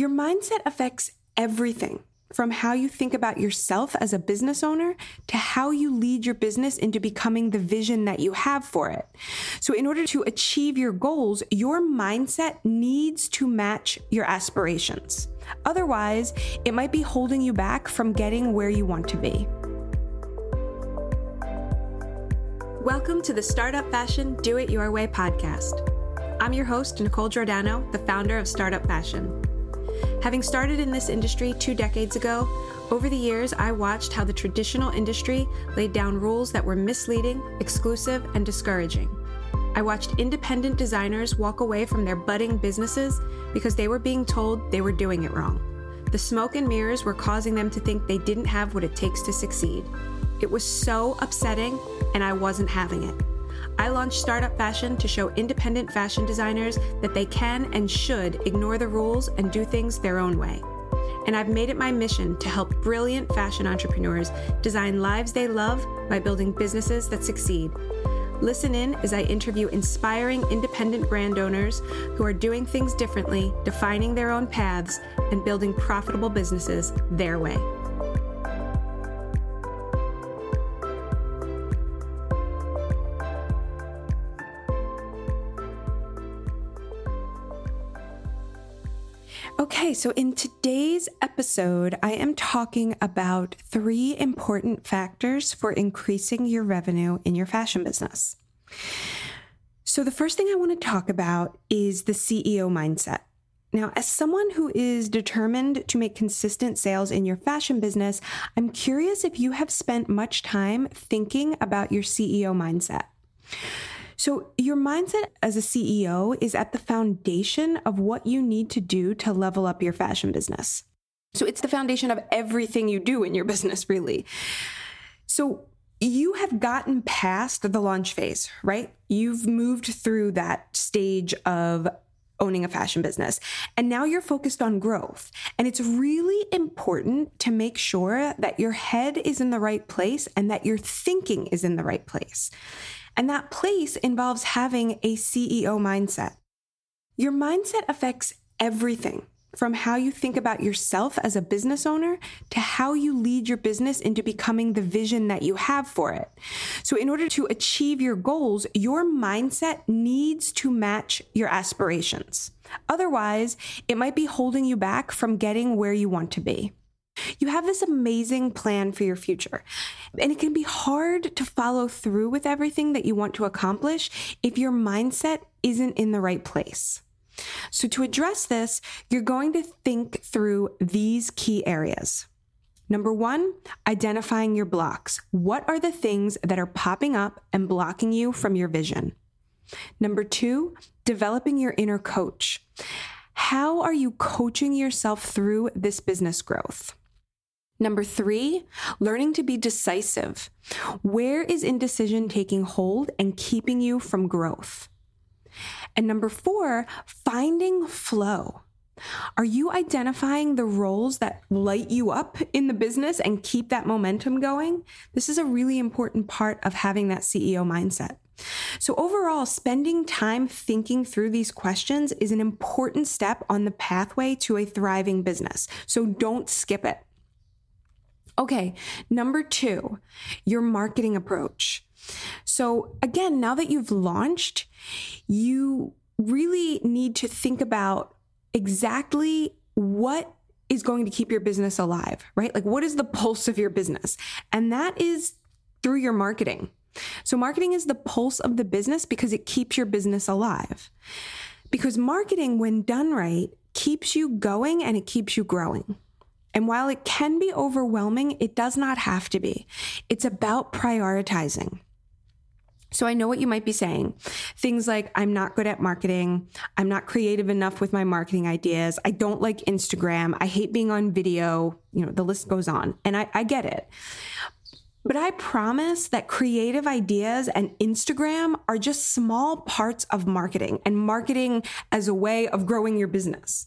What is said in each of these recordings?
Your mindset affects everything from how you think about yourself as a business owner to how you lead your business into becoming the vision that you have for it. So, in order to achieve your goals, your mindset needs to match your aspirations. Otherwise, it might be holding you back from getting where you want to be. Welcome to the Startup Fashion Do It Your Way podcast. I'm your host, Nicole Giordano, the founder of Startup Fashion. Having started in this industry two decades ago, over the years I watched how the traditional industry laid down rules that were misleading, exclusive, and discouraging. I watched independent designers walk away from their budding businesses because they were being told they were doing it wrong. The smoke and mirrors were causing them to think they didn't have what it takes to succeed. It was so upsetting, and I wasn't having it. I launched Startup Fashion to show independent fashion designers that they can and should ignore the rules and do things their own way. And I've made it my mission to help brilliant fashion entrepreneurs design lives they love by building businesses that succeed. Listen in as I interview inspiring independent brand owners who are doing things differently, defining their own paths, and building profitable businesses their way. Okay, so in today's episode, I am talking about three important factors for increasing your revenue in your fashion business. So, the first thing I want to talk about is the CEO mindset. Now, as someone who is determined to make consistent sales in your fashion business, I'm curious if you have spent much time thinking about your CEO mindset. So, your mindset as a CEO is at the foundation of what you need to do to level up your fashion business. So, it's the foundation of everything you do in your business, really. So, you have gotten past the launch phase, right? You've moved through that stage of owning a fashion business. And now you're focused on growth. And it's really important to make sure that your head is in the right place and that your thinking is in the right place. And that place involves having a CEO mindset. Your mindset affects everything from how you think about yourself as a business owner to how you lead your business into becoming the vision that you have for it. So, in order to achieve your goals, your mindset needs to match your aspirations. Otherwise, it might be holding you back from getting where you want to be. You have this amazing plan for your future. And it can be hard to follow through with everything that you want to accomplish if your mindset isn't in the right place. So, to address this, you're going to think through these key areas. Number one, identifying your blocks. What are the things that are popping up and blocking you from your vision? Number two, developing your inner coach. How are you coaching yourself through this business growth? Number three, learning to be decisive. Where is indecision taking hold and keeping you from growth? And number four, finding flow. Are you identifying the roles that light you up in the business and keep that momentum going? This is a really important part of having that CEO mindset. So, overall, spending time thinking through these questions is an important step on the pathway to a thriving business. So, don't skip it. Okay, number two, your marketing approach. So, again, now that you've launched, you really need to think about exactly what is going to keep your business alive, right? Like, what is the pulse of your business? And that is through your marketing. So, marketing is the pulse of the business because it keeps your business alive. Because marketing, when done right, keeps you going and it keeps you growing. And while it can be overwhelming, it does not have to be. It's about prioritizing. So I know what you might be saying. Things like, I'm not good at marketing. I'm not creative enough with my marketing ideas. I don't like Instagram. I hate being on video. You know, the list goes on. And I, I get it. But I promise that creative ideas and Instagram are just small parts of marketing and marketing as a way of growing your business.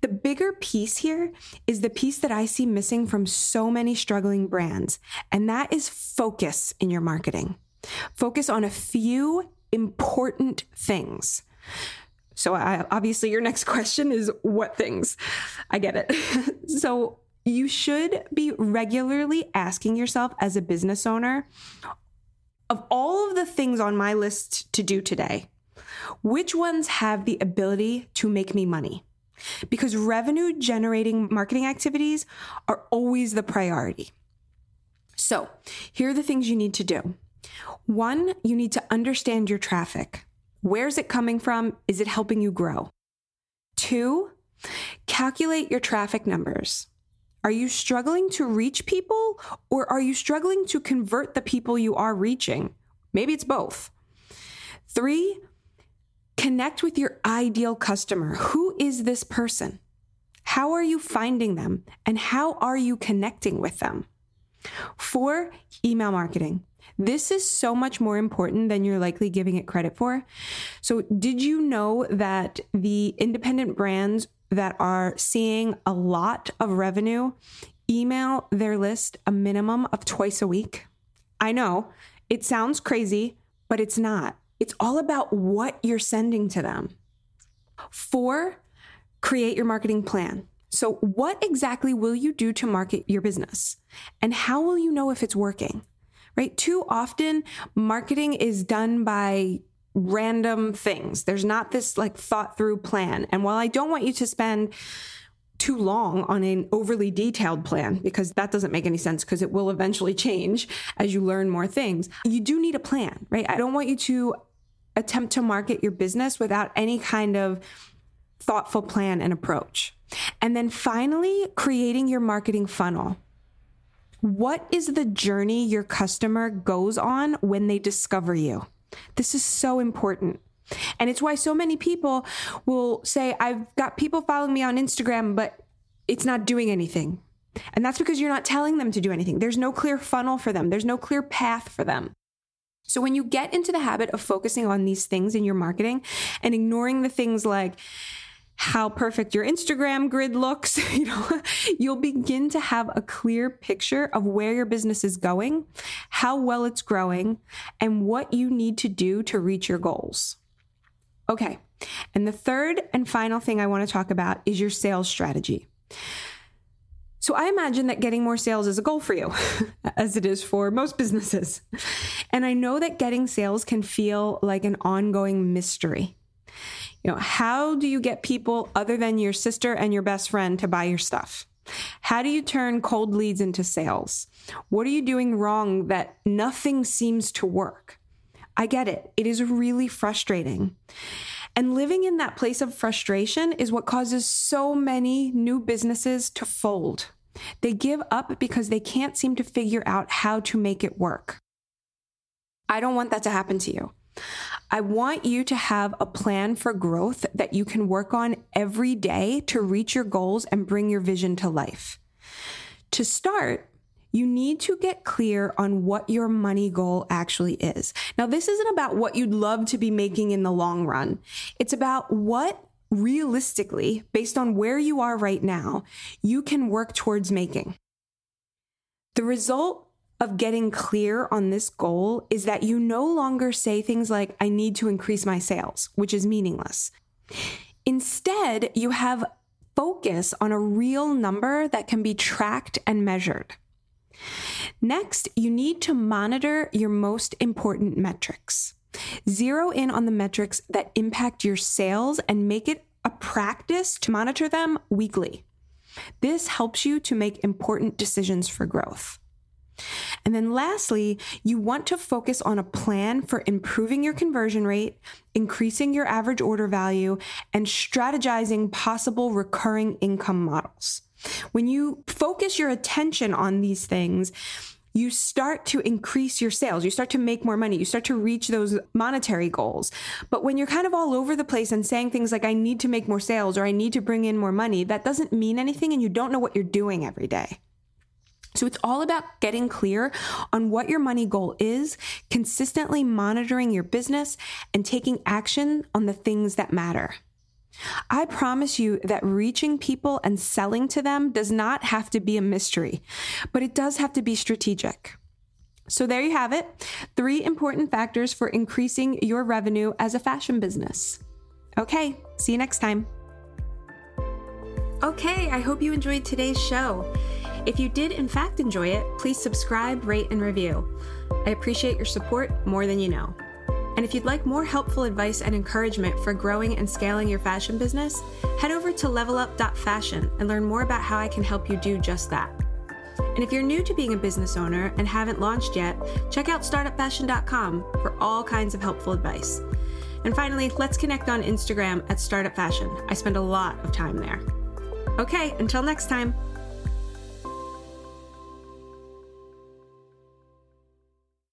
The bigger piece here is the piece that I see missing from so many struggling brands, and that is focus in your marketing. Focus on a few important things. So, I, obviously, your next question is what things? I get it. so, you should be regularly asking yourself as a business owner of all of the things on my list to do today, which ones have the ability to make me money? Because revenue generating marketing activities are always the priority. So, here are the things you need to do. One, you need to understand your traffic. Where's it coming from? Is it helping you grow? Two, calculate your traffic numbers. Are you struggling to reach people or are you struggling to convert the people you are reaching? Maybe it's both. Three, connect with your ideal customer. Who is this person? How are you finding them? And how are you connecting with them? Four, email marketing. This is so much more important than you're likely giving it credit for. So, did you know that the independent brands that are seeing a lot of revenue email their list a minimum of twice a week? I know it sounds crazy, but it's not. It's all about what you're sending to them. Four, create your marketing plan. So, what exactly will you do to market your business? And how will you know if it's working? right? Too often, marketing is done by random things. There's not this like thought through plan. And while I don't want you to spend too long on an overly detailed plan because that doesn't make any sense because it will eventually change as you learn more things. You do need a plan, right? I don't want you to attempt to market your business without any kind of thoughtful plan and approach. And then finally, creating your marketing funnel. What is the journey your customer goes on when they discover you? This is so important. And it's why so many people will say, I've got people following me on Instagram, but it's not doing anything. And that's because you're not telling them to do anything. There's no clear funnel for them, there's no clear path for them. So when you get into the habit of focusing on these things in your marketing and ignoring the things like, how perfect your Instagram grid looks, you know, you'll begin to have a clear picture of where your business is going, how well it's growing, and what you need to do to reach your goals. Okay. And the third and final thing I want to talk about is your sales strategy. So I imagine that getting more sales is a goal for you, as it is for most businesses. And I know that getting sales can feel like an ongoing mystery. You know, how do you get people other than your sister and your best friend to buy your stuff? How do you turn cold leads into sales? What are you doing wrong that nothing seems to work? I get it. It is really frustrating. And living in that place of frustration is what causes so many new businesses to fold. They give up because they can't seem to figure out how to make it work. I don't want that to happen to you. I want you to have a plan for growth that you can work on every day to reach your goals and bring your vision to life. To start, you need to get clear on what your money goal actually is. Now, this isn't about what you'd love to be making in the long run. It's about what realistically, based on where you are right now, you can work towards making. The result of getting clear on this goal is that you no longer say things like, I need to increase my sales, which is meaningless. Instead, you have focus on a real number that can be tracked and measured. Next, you need to monitor your most important metrics. Zero in on the metrics that impact your sales and make it a practice to monitor them weekly. This helps you to make important decisions for growth. And then lastly, you want to focus on a plan for improving your conversion rate, increasing your average order value, and strategizing possible recurring income models. When you focus your attention on these things, you start to increase your sales. You start to make more money. You start to reach those monetary goals. But when you're kind of all over the place and saying things like, I need to make more sales or I need to bring in more money, that doesn't mean anything and you don't know what you're doing every day. So it's all about getting clear on what your money goal is, consistently monitoring your business, and taking action on the things that matter. I promise you that reaching people and selling to them does not have to be a mystery, but it does have to be strategic. So there you have it three important factors for increasing your revenue as a fashion business. Okay, See you next time. Okay, I hope you enjoyed today's show. If you did, in fact, enjoy it, please subscribe, rate, and review. I appreciate your support more than you know. And if you'd like more helpful advice and encouragement for growing and scaling your fashion business, head over to levelup.fashion and learn more about how I can help you do just that. And if you're new to being a business owner and haven't launched yet, check out startupfashion.com for all kinds of helpful advice. And finally, let's connect on Instagram at Startup Fashion. I spend a lot of time there. Okay, until next time.